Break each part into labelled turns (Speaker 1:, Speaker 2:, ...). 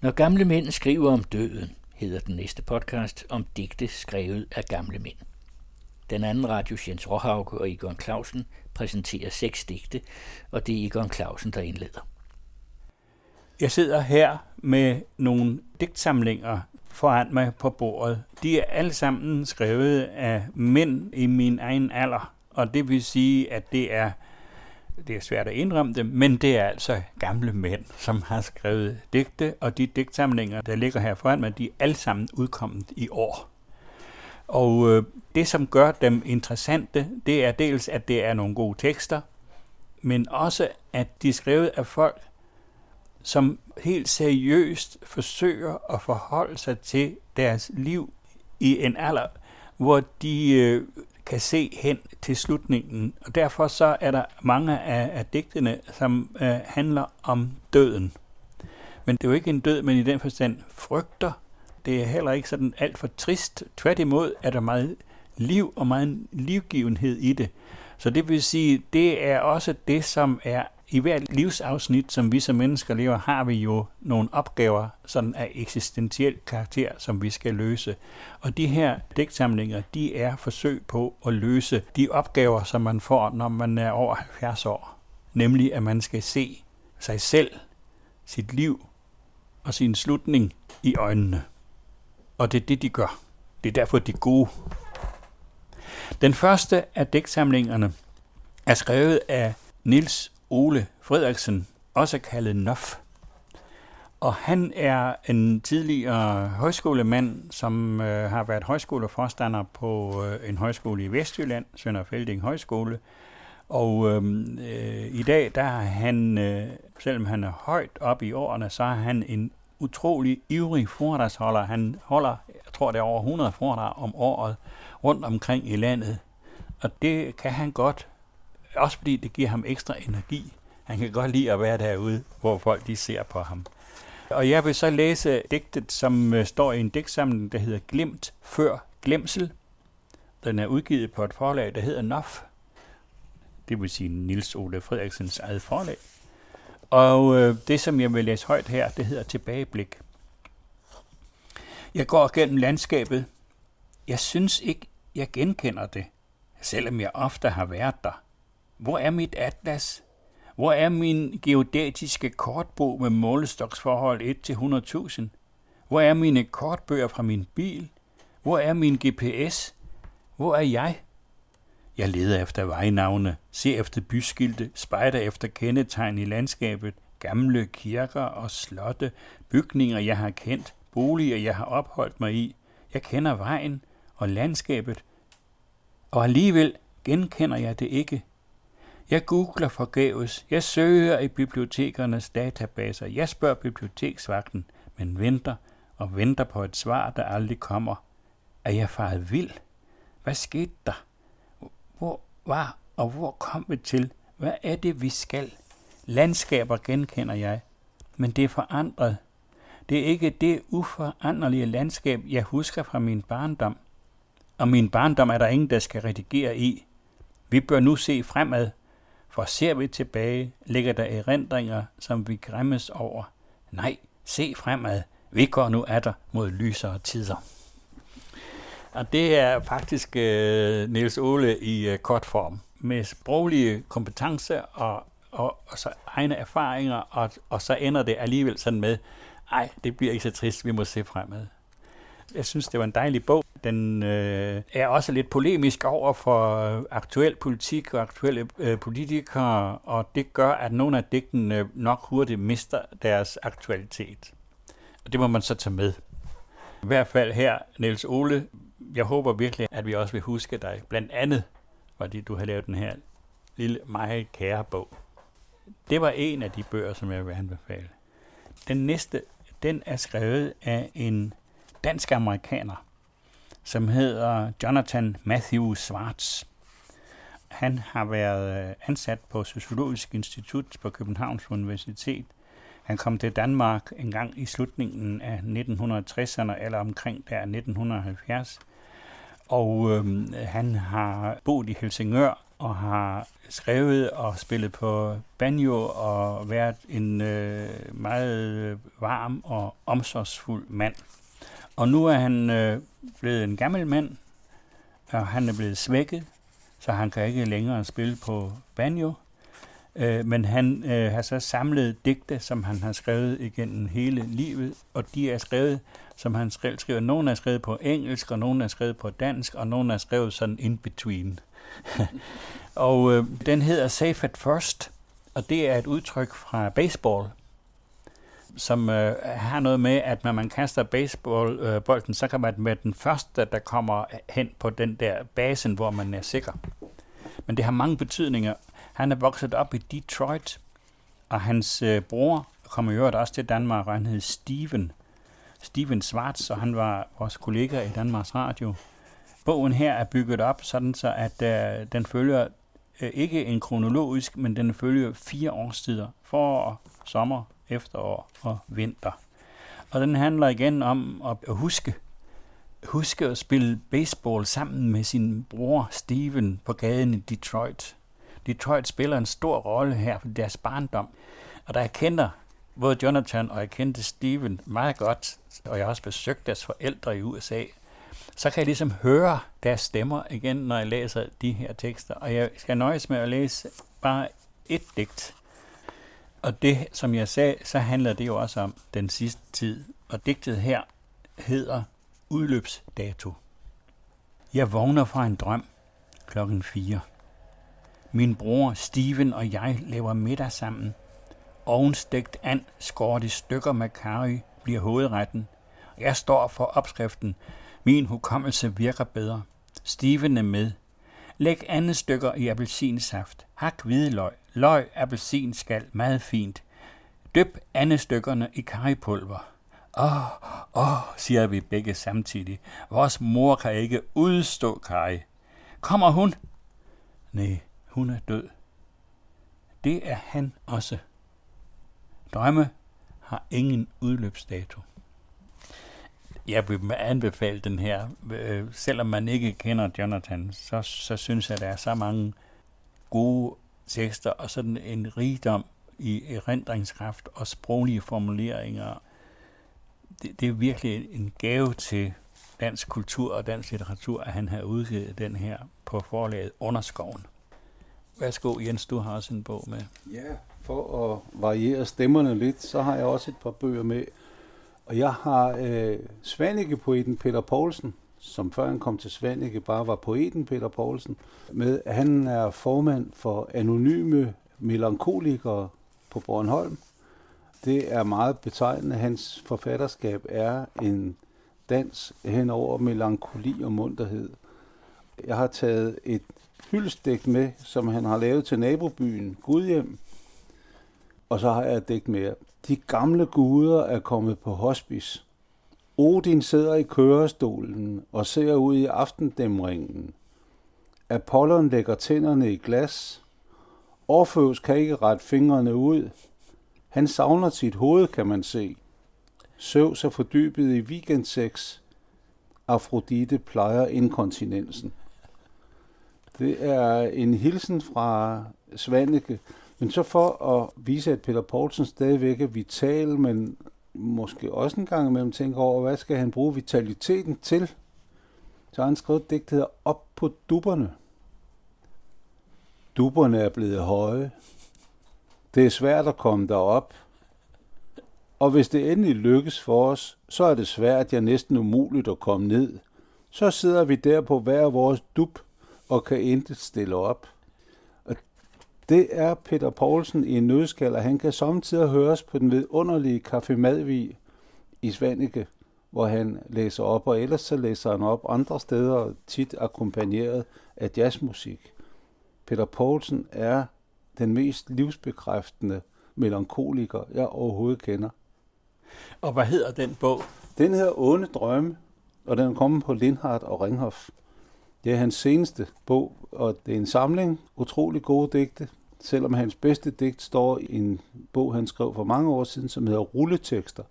Speaker 1: Når gamle mænd skriver om døden, hedder den næste podcast om digte skrevet af gamle mænd. Den anden radio, Jens Råhauke og Egon Clausen, præsenterer seks digte, og det er Egon Clausen, der indleder.
Speaker 2: Jeg sidder her med nogle digtsamlinger foran mig på bordet. De er alle sammen skrevet af mænd i min egen alder, og det vil sige, at det er det er svært at indrømme det, men det er altså gamle mænd, som har skrevet digte, og de digtsamlinger, der ligger her foran mig, de er alle sammen udkommet i år. Og øh, det, som gør dem interessante, det er dels, at det er nogle gode tekster, men også, at de er skrevet af folk, som helt seriøst forsøger at forholde sig til deres liv i en alder, hvor de øh, kan se hen til slutningen. Og derfor så er der mange af, af digtene, som øh, handler om døden. Men det er jo ikke en død, men i den forstand frygter. Det er heller ikke sådan alt for trist. Tværtimod er der meget liv og meget livgivenhed i det. Så det vil sige, det er også det, som er i hvert livsafsnit, som vi som mennesker lever, har vi jo nogle opgaver sådan af eksistentiel karakter, som vi skal løse. Og de her digtsamlinger, de er forsøg på at løse de opgaver, som man får, når man er over 70 år. Nemlig, at man skal se sig selv, sit liv og sin slutning i øjnene. Og det er det, de gør. Det er derfor, de er gode. Den første af digtsamlingerne er skrevet af Nils Ole Frederiksen, også kaldet Nof. Og han er en tidligere højskolemand, som øh, har været højskoleforstander på øh, en højskole i Vestjylland, Sønderfelding Højskole. Og øh, øh, i dag, der er han, øh, selvom han er højt op i årene, så er han en utrolig ivrig foredragsholder. Han holder, jeg tror det er over 100 foredrag om året rundt omkring i landet. Og det kan han godt også fordi det giver ham ekstra energi. Han kan godt lide at være derude, hvor folk de ser på ham. Og jeg vil så læse digtet, som øh, står i en digtsamling, der hedder Glimt før glemsel. Den er udgivet på et forlag, der hedder NOF. Det vil sige Nils Ole Frederiksens eget forlag. Og øh, det, som jeg vil læse højt her, det hedder Tilbageblik. Jeg går gennem landskabet. Jeg synes ikke, jeg genkender det, selvom jeg ofte har været der. Hvor er mit atlas? Hvor er min geodatiske kortbog med målestoksforhold 1 til 100.000? Hvor er mine kortbøger fra min bil? Hvor er min GPS? Hvor er jeg? Jeg leder efter vejnavne, ser efter byskilte, spejder efter kendetegn i landskabet, gamle kirker og slotte, bygninger, jeg har kendt, boliger, jeg har opholdt mig i. Jeg kender vejen og landskabet, og alligevel genkender jeg det ikke. Jeg googler forgæves. Jeg søger i bibliotekernes databaser. Jeg spørger biblioteksvagten, men venter og venter på et svar, der aldrig kommer. Er jeg faret vild? Hvad skete der? Hvor var og hvor kom vi til? Hvad er det, vi skal? Landskaber genkender jeg, men det er forandret. Det er ikke det uforanderlige landskab, jeg husker fra min barndom. Og min barndom er der ingen, der skal redigere i. Vi bør nu se fremad, for ser vi tilbage, ligger der erindringer, som vi græmmes over. Nej, se fremad. Vi går nu der mod lysere tider. Og det er faktisk uh, Niels Ole i uh, kort form. Med sproglige kompetencer og, og, og så egne erfaringer, og, og så ender det alligevel sådan med, ej, det bliver ikke så trist, vi må se fremad. Jeg synes, det var en dejlig bog. Den øh, er også lidt polemisk over for aktuel politik og aktuelle øh, politikere, og det gør, at nogle af digtene nok hurtigt mister deres aktualitet. Og det må man så tage med. I hvert fald her, Niels Ole, jeg håber virkelig, at vi også vil huske dig. Blandt andet, fordi du har lavet den her lille, meget kære bog. Det var en af de bøger, som jeg vil anbefale. Den næste, den er skrevet af en dansk-amerikaner, som hedder Jonathan Matthew Schwartz. Han har været øh, ansat på Sociologisk Institut på Københavns Universitet. Han kom til Danmark en gang i slutningen af 1960'erne eller omkring der 1970. Og øhm, han har boet i Helsingør og har skrevet og spillet på banjo og været en øh, meget varm og omsorgsfuld mand. Og nu er han øh, blevet en gammel mand, og han er blevet svækket, så han kan ikke længere spille på banjo. Øh, men han øh, har så samlet digte, som han har skrevet igennem hele livet, og de er skrevet, som han skriver. Nogle er skrevet på engelsk, og nogle er skrevet på dansk, og nogle er skrevet sådan in between. og øh, den hedder Safe at First, og det er et udtryk fra baseball, som øh, har noget med, at når man kaster baseballbolden, øh, så kan man være den første, der kommer hen på den der basen, hvor man er sikker. Men det har mange betydninger. Han er vokset op i Detroit, og hans øh, bror kommer jo også til Danmark, og han hed Steven. Steven Schwartz, og han var vores kollega i Danmarks Radio. Bogen her er bygget op sådan så, at øh, den følger øh, ikke en kronologisk, men den følger fire årstider. Forår, sommer, efterår og vinter. Og den handler igen om at huske, huske at spille baseball sammen med sin bror Steven på gaden i Detroit. Detroit spiller en stor rolle her for deres barndom. Og der jeg kender både Jonathan og jeg kendte Steven meget godt, og jeg har også besøgt deres forældre i USA, så kan jeg ligesom høre deres stemmer igen, når jeg læser de her tekster. Og jeg skal nøjes med at læse bare et digt. Og det, som jeg sagde, så handler det jo også om den sidste tid. Og digtet her hedder Udløbsdato. Jeg vågner fra en drøm klokken 4. Min bror Steven og jeg laver middag sammen. Ovenstegt and skåret i stykker med curry bliver hovedretten. Jeg står for opskriften, min hukommelse virker bedre. Steven er med. Læg andet stykker i appelsinsaft. Hak hvidløg. Løg, appelsinskal, meget fint. Dyp andestykkerne i karipulver. Åh, oh, åh, oh, siger vi begge samtidig. Vores mor kan ikke udstå kari. Kommer hun? Nej, hun er død. Det er han også. Drømme har ingen udløbsdato jeg vil anbefale den her. Øh, selvom man ikke kender Jonathan, så, så synes jeg, at der er så mange gode tekster og sådan en rigdom i erindringskraft og sproglige formuleringer. Det, det er virkelig en gave til dansk kultur og dansk litteratur, at han har udgivet den her på forlaget Underskoven. Værsgo, Jens, du har også en bog med.
Speaker 3: Ja, for at variere stemmerne lidt, så har jeg også et par bøger med. Og jeg har øh, Svanike-poeten Peter Poulsen, som før han kom til Svanike bare var poeten Peter Poulsen, med han er formand for anonyme melankolikere på Bornholm. Det er meget betegnende. Hans forfatterskab er en dans hen over melankoli og munterhed. Jeg har taget et hyldestdigt med, som han har lavet til nabobyen Gudhjem. Og så har jeg et digt mere. De gamle guder er kommet på hospice. Odin sidder i kørestolen og ser ud i aftendæmringen. Apollon lægger tænderne i glas. Orfeus kan ikke rette fingrene ud. Han savner sit hoved, kan man se. Søvs er fordybet i weekendsex. Afrodite plejer inkontinensen. Det er en hilsen fra Svanike, men så for at vise, at Peter Poulsen stadigvæk er vital, men måske også en gang imellem tænker over, hvad skal han bruge vitaliteten til? Så har han skrevet et digt, der hedder Op på duberne. Duberne er blevet høje. Det er svært at komme derop. Og hvis det endelig lykkes for os, så er det svært, ja næsten umuligt at komme ned. Så sidder vi der på hver vores dub og kan intet stille op. Det er Peter Poulsen i en nødskal, og han kan samtidig høres på den vidunderlige Café Madvig i Svanike, hvor han læser op, og ellers så læser han op andre steder, tit akkompagneret af jazzmusik. Peter Poulsen er den mest livsbekræftende melankoliker, jeg overhovedet kender.
Speaker 2: Og hvad hedder den bog?
Speaker 3: Den hedder Åne Drømme, og den er kommet på Lindhardt og Ringhof. Det er hans seneste bog, og det er en samling utrolig gode digte, selvom hans bedste digt står i en bog, han skrev for mange år siden, som hedder Rulletekster.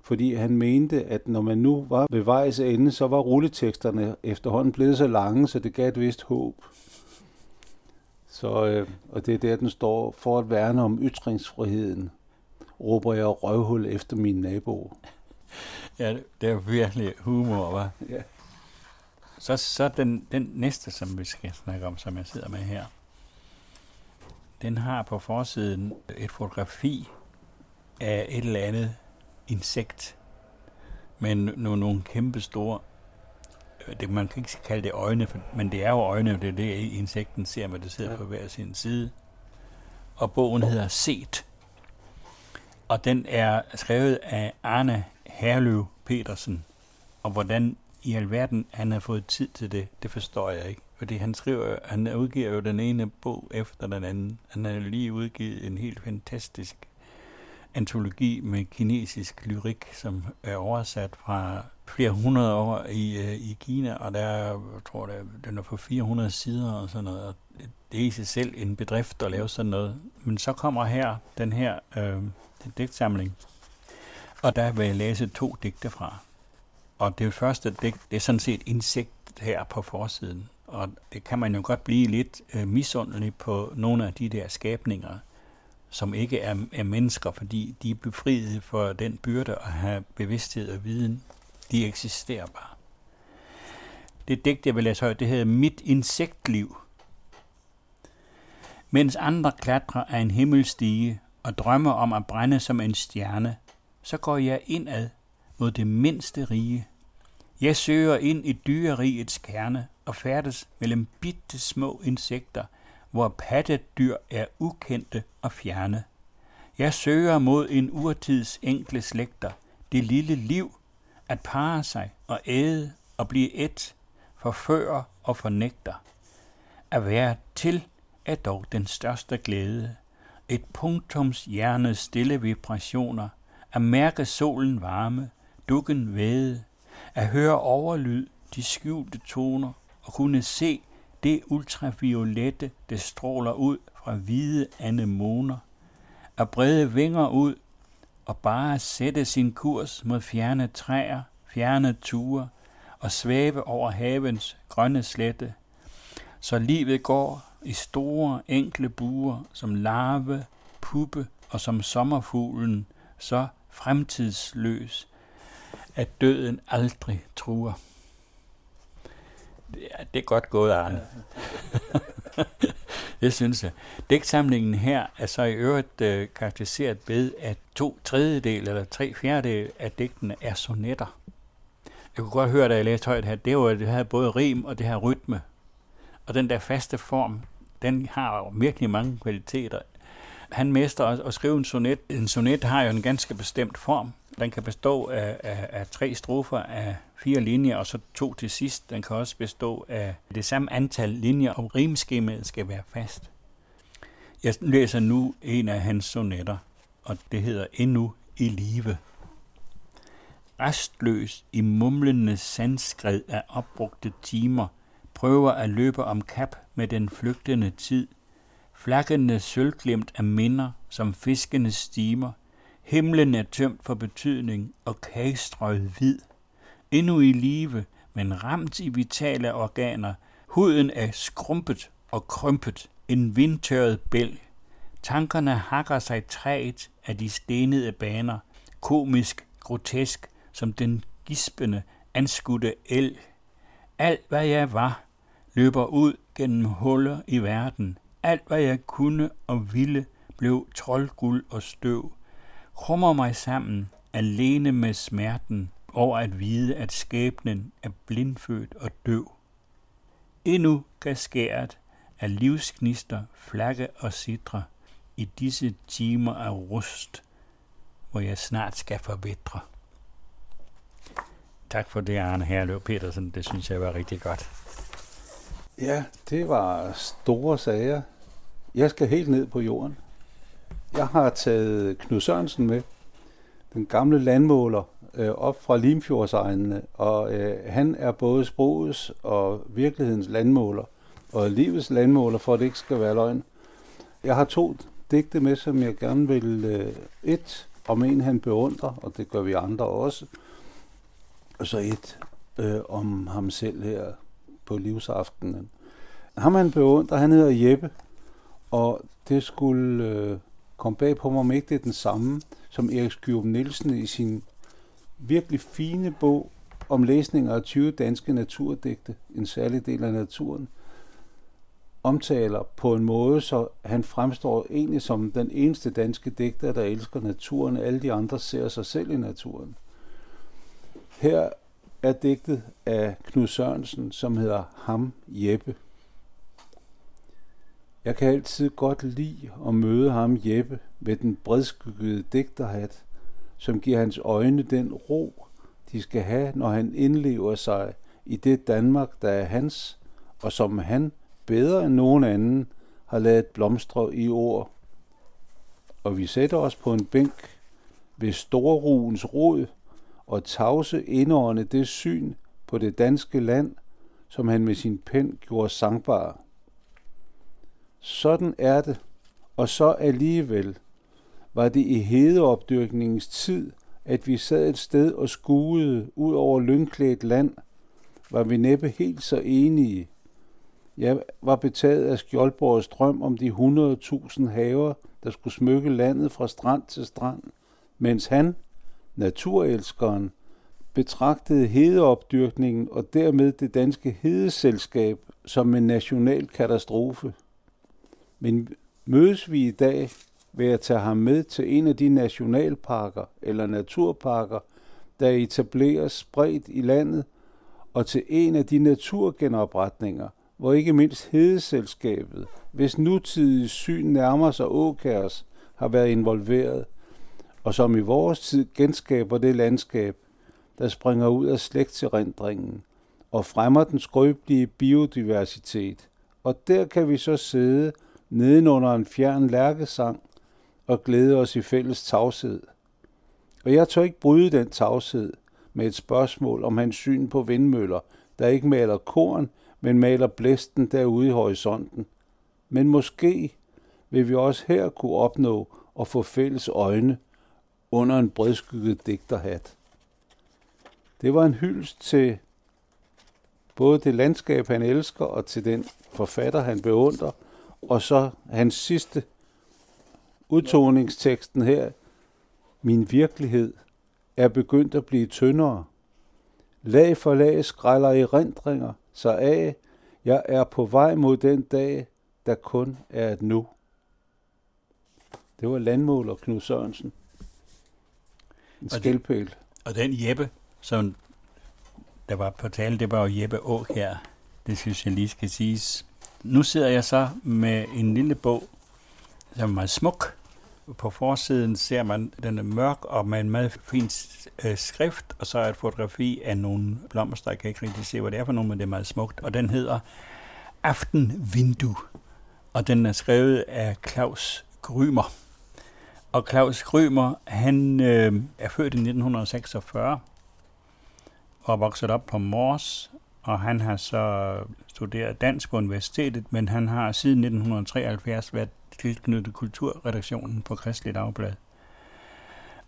Speaker 3: Fordi han mente, at når man nu var ved vejs ende, så var rulleteksterne efterhånden blevet så lange, så det gav et vist håb. Så, øh, og det er der, den står, for at værne om ytringsfriheden, råber jeg røvhul efter min nabo.
Speaker 2: Ja, det er virkelig humor, var.
Speaker 3: Ja.
Speaker 2: Så, så den, den næste, som vi skal snakke om, som jeg sidder med her, den har på forsiden et fotografi af et eller andet insekt med nogle, nogle kæmpe store det, man kan ikke kalde det øjne, for, men det er jo øjne, det er det, insekten ser, når det sidder ja. på hver sin side. Og bogen hedder Set. Og den er skrevet af Arne Herløv Petersen. Og hvordan i alverden han har fået tid til det, det forstår jeg ikke. Fordi han skriver, han udgiver jo den ene bog efter den anden. Han har lige udgivet en helt fantastisk antologi med kinesisk lyrik, som er oversat fra flere hundrede år i, øh, i Kina, og der er, jeg tror, jeg, den er på 400 sider og sådan noget. Og det er i sig selv en bedrift at lave sådan noget. Men så kommer her den her øh, digtsamling, og der vil jeg læse to digte fra. Og det første digt, det er sådan set insekt her på forsiden. Og det kan man jo godt blive lidt øh, misundelig på nogle af de der skabninger, som ikke er, er mennesker, fordi de er befriet for den byrde at have bevidsthed og viden. De eksisterer bare. Det digt, jeg vil læse højt, det hedder Mit insektliv. Mens andre klatrer af en himmelstige og drømmer om at brænde som en stjerne, så går jeg indad mod det mindste rige. Jeg søger ind i dyrerigets kerne og færdes mellem bitte små insekter, hvor pattedyr er ukendte og fjerne. Jeg søger mod en urtids enkle slægter, det lille liv, at pare sig og æde og blive et, forfører og fornægter. At være til er dog den største glæde. Et punktums hjernes stille vibrationer, at mærke solen varme, dukken væde, at høre overlyd, de skjulte toner, og kunne se det ultraviolette, det stråler ud fra hvide anemoner, at brede vinger ud og bare sætte sin kurs mod fjerne træer, fjerne ture og svæve over havens grønne slette, så livet går i store, enkle buer som larve, puppe og som sommerfuglen, så fremtidsløs, at døden aldrig truer. Ja, det er godt gået, Arne. det synes jeg. Dæksamlingen her er så i øvrigt øh, karakteriseret ved, at to tredjedel eller tre fjerdedel af digtene er sonetter. Jeg kunne godt høre, da jeg læste højt her, det var, det havde både rim og det her rytme. Og den der faste form, den har jo virkelig mange kvaliteter. Han mester at skrive en sonet. En sonet har jo en ganske bestemt form. Den kan bestå af, af, af tre strofer af fire linjer, og så to til sidst. Den kan også bestå af det samme antal linjer, og rimskemaet skal være fast. Jeg læser nu en af hans sonetter, og det hedder Endnu i live. Restløs i mumlende sandskred af opbrugte timer, prøver at løbe om kap med den flygtende tid. Flakkende sølvglemt af minder, som fiskende stimer – Himlen er tømt for betydning og kagestrøget hvid. Endnu i live, men ramt i vitale organer. Huden er skrumpet og krympet, en vindtørret bæl. Tankerne hakker sig træet af de stenede baner, komisk, grotesk, som den gispende, anskudte el. Alt hvad jeg var, løber ud gennem huller i verden. Alt hvad jeg kunne og ville, blev troldguld og støv krummer mig sammen, alene med smerten over at vide, at skæbnen er blindfødt og døv. Endnu kan skæret af livsknister flakke og sidre i disse timer af rust, hvor jeg snart skal forvitre. Tak for det, Arne Herløv Petersen. Det synes jeg var rigtig godt.
Speaker 3: Ja, det var store sager. Jeg skal helt ned på jorden. Jeg har taget Knud Sørensen med, den gamle landmåler, øh, op fra Limfjordsegnene, og øh, han er både sprogets og virkelighedens landmåler, og livets landmåler, for at det ikke skal være løgn. Jeg har to digte med, som jeg gerne vil øh, et om en, han beundrer, og det gør vi andre også, og så et øh, om ham selv her på livsaftenen. Ham han beundrer, han hedder Jeppe, og det skulle øh, komme bag på mig, om ikke det er den samme, som Erik Skyrup Nielsen i sin virkelig fine bog om læsninger af 20 danske naturdigte, en særlig del af naturen, omtaler på en måde, så han fremstår egentlig som den eneste danske digter, der elsker naturen. Alle de andre ser sig selv i naturen. Her er digtet af Knud Sørensen, som hedder Ham Jeppe. Jeg kan altid godt lide at møde ham Jeppe med den bredskyggede digterhat, som giver hans øjne den ro, de skal have, når han indlever sig i det Danmark, der er hans, og som han bedre end nogen anden har lavet blomstre i ord. Og vi sætter os på en bænk ved Storruens rod og tavse indårende det syn på det danske land, som han med sin pen gjorde sangbar. Sådan er det, og så alligevel var det i hedeopdyrkningens tid, at vi sad et sted og skuede ud over lyngklædt land, var vi næppe helt så enige. Jeg var betaget af Skjoldborgs drøm om de 100.000 haver, der skulle smykke landet fra strand til strand, mens han, naturelskeren, betragtede hedeopdyrkningen og dermed det danske hedeselskab som en national katastrofe. Men mødes vi i dag, ved at tage ham med til en af de nationalparker eller naturparker, der etableres spredt i landet, og til en af de naturgenopretninger, hvor ikke mindst hedeselskabet, hvis nutidige syn nærmer sig Åkærs, har været involveret, og som i vores tid genskaber det landskab, der springer ud af slægtserindringen og fremmer den skrøbelige biodiversitet. Og der kan vi så sidde nedenunder en fjern lærkesang og glæde os i fælles tavshed. Og jeg tør ikke bryde den tavshed med et spørgsmål om hans syn på vindmøller, der ikke maler korn, men maler blæsten derude i horisonten. Men måske vil vi også her kunne opnå at få fælles øjne under en bredskygget digterhat. Det var en hyldest til både det landskab, han elsker, og til den forfatter, han beundrer, og så hans sidste udtoningsteksten her, min virkelighed, er begyndt at blive tyndere. Lag for lag skræller i rendringer, så af, jeg er på vej mod den dag, der kun er et nu. Det var landmåler Knud Sørensen. En skældpæl.
Speaker 2: Og den Jeppe, som der var på tale, det var jo Jeppe Å her. Det synes jeg lige skal siges. Nu sidder jeg så med en lille bog, som er meget smuk. På forsiden ser man, den er mørk og med en meget fin øh, skrift, og så er et fotografi af nogle blomster. Jeg kan ikke rigtig se, hvad det er for nogle, men det er meget smukt. Og den hedder Aftenvindue, og den er skrevet af Claus Grymer. Og Claus Grymer, han øh, er født i 1946 og vokset op på Mors, og han har så studeret dansk på universitetet, men han har siden 1973 været tilknyttet kulturredaktionen på Kristelig Dagblad.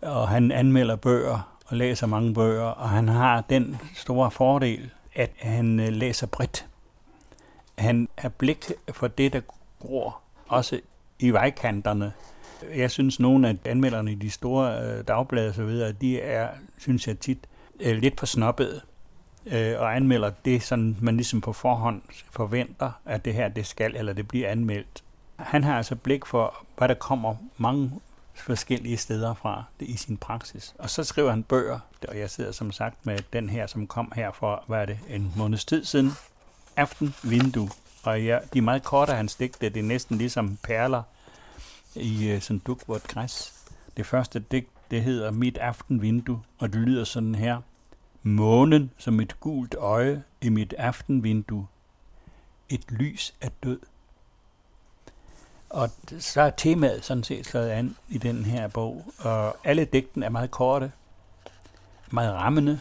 Speaker 2: Og han anmelder bøger og læser mange bøger, og han har den store fordel, at han øh, læser bredt. Han har blik for det, der gror også i vejkanterne. Jeg synes, nogle af anmelderne i de store øh, dagblade og så videre, de er, synes jeg tit, øh, lidt for snobbede øh, og anmelder det, sådan man ligesom på forhånd forventer, at det her det skal, eller det bliver anmeldt. Han har altså blik for, hvad der kommer mange forskellige steder fra det i sin praksis. Og så skriver han bøger, og jeg sidder som sagt med den her, som kom her for, hvad er det, en måneds tid siden. Aften Vindue. Og ja, de er meget korte, hans digte. Det er næsten ligesom perler i uh, sådan dukvort græs. Det første digt, det hedder Mit aftenvindue, og det lyder sådan her. Månen som et gult øje i mit aftenvindue. Et lys af død. Og så er temaet sådan set slået an i den her bog. Og alle digten er meget korte, meget rammende,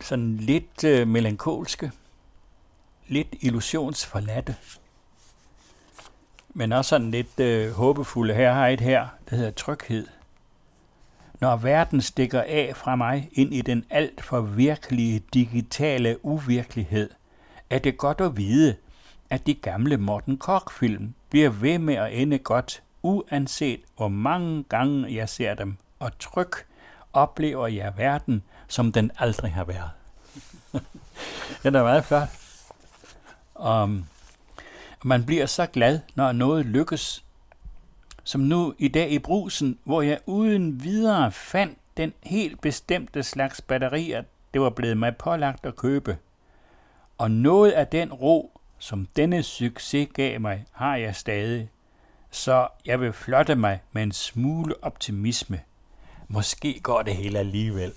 Speaker 2: sådan lidt øh, melankolske, lidt illusionsforladte, men også sådan lidt øh, håbefulde. Her har jeg et her, der hedder Tryghed. Når verden stikker af fra mig ind i den alt for virkelige digitale uvirkelighed, er det godt at vide, at de gamle Morten Kork-film bliver ved med at ende godt, uanset hvor mange gange jeg ser dem, og tryk oplever jeg verden, som den aldrig har været. den er meget flot. Og man bliver så glad, når noget lykkes. Som nu i dag i brusen, hvor jeg uden videre fandt den helt bestemte slags batterier, det var blevet mig pålagt at købe. Og noget af den ro, som denne succes gav mig, har jeg stadig. Så jeg vil flotte mig med en smule optimisme. Måske går det hele alligevel.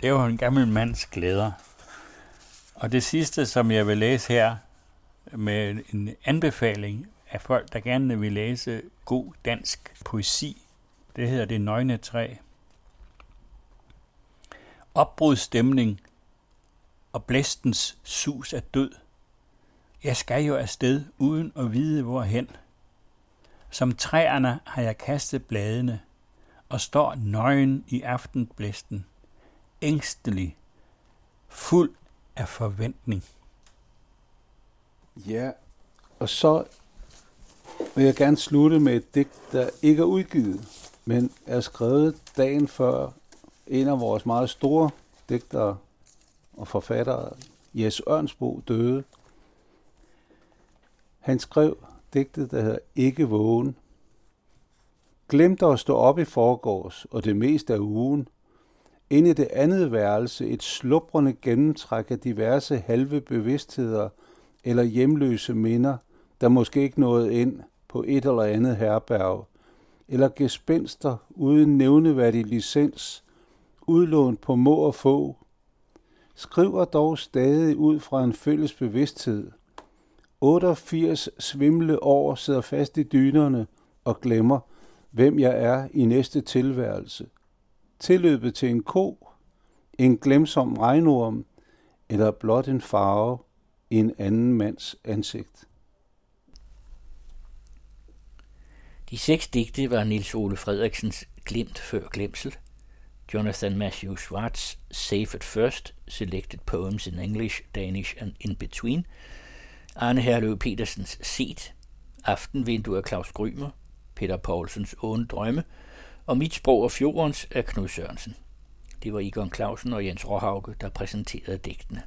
Speaker 2: Det er jo en gammel mands glæder. Og det sidste, som jeg vil læse her, med en anbefaling af folk, der gerne vil læse god dansk poesi, det hedder Det Nøgne Træ. Opbrudsstemning og blæstens sus af død. Jeg skal jo afsted uden at vide hvorhen. Som træerne har jeg kastet bladene og står nøgen i aftenblæsten, ængstelig, fuld af forventning.
Speaker 3: Ja, og så vil jeg gerne slutte med et digt, der ikke er udgivet, men er skrevet dagen før en af vores meget store digtere og forfattere, Jes Ørnsbo, døde. Han skrev digtet, der hedder Ikke vågen. Glemte at stå op i forgårs og det meste af ugen. Ind i det andet værelse et slubrende gennemtræk af diverse halve bevidstheder eller hjemløse minder, der måske ikke nåede ind på et eller andet herberg, eller gespenster uden nævneværdig licens, udlånt på må og få, skriver dog stadig ud fra en fælles bevidsthed. 88 svimle år sidder fast i dynerne og glemmer, hvem jeg er i næste tilværelse. Tilløbet til en ko, en glemsom regnorm, eller blot en farve i en anden mands ansigt.
Speaker 1: De seks digte var Nils Ole Frederiksens Glimt før glemsel, Jonathan Matthew Schwartz Safe at First, Selected Poems in English, Danish and In Between, Arne Herløv Petersens Set, Aftenvindue af Claus Grymer, Peter Poulsens Åen Drømme og Mit Sprog og Fjordens af Knud Sørensen. Det var Igon Clausen og Jens Råhauke, der præsenterede digtene.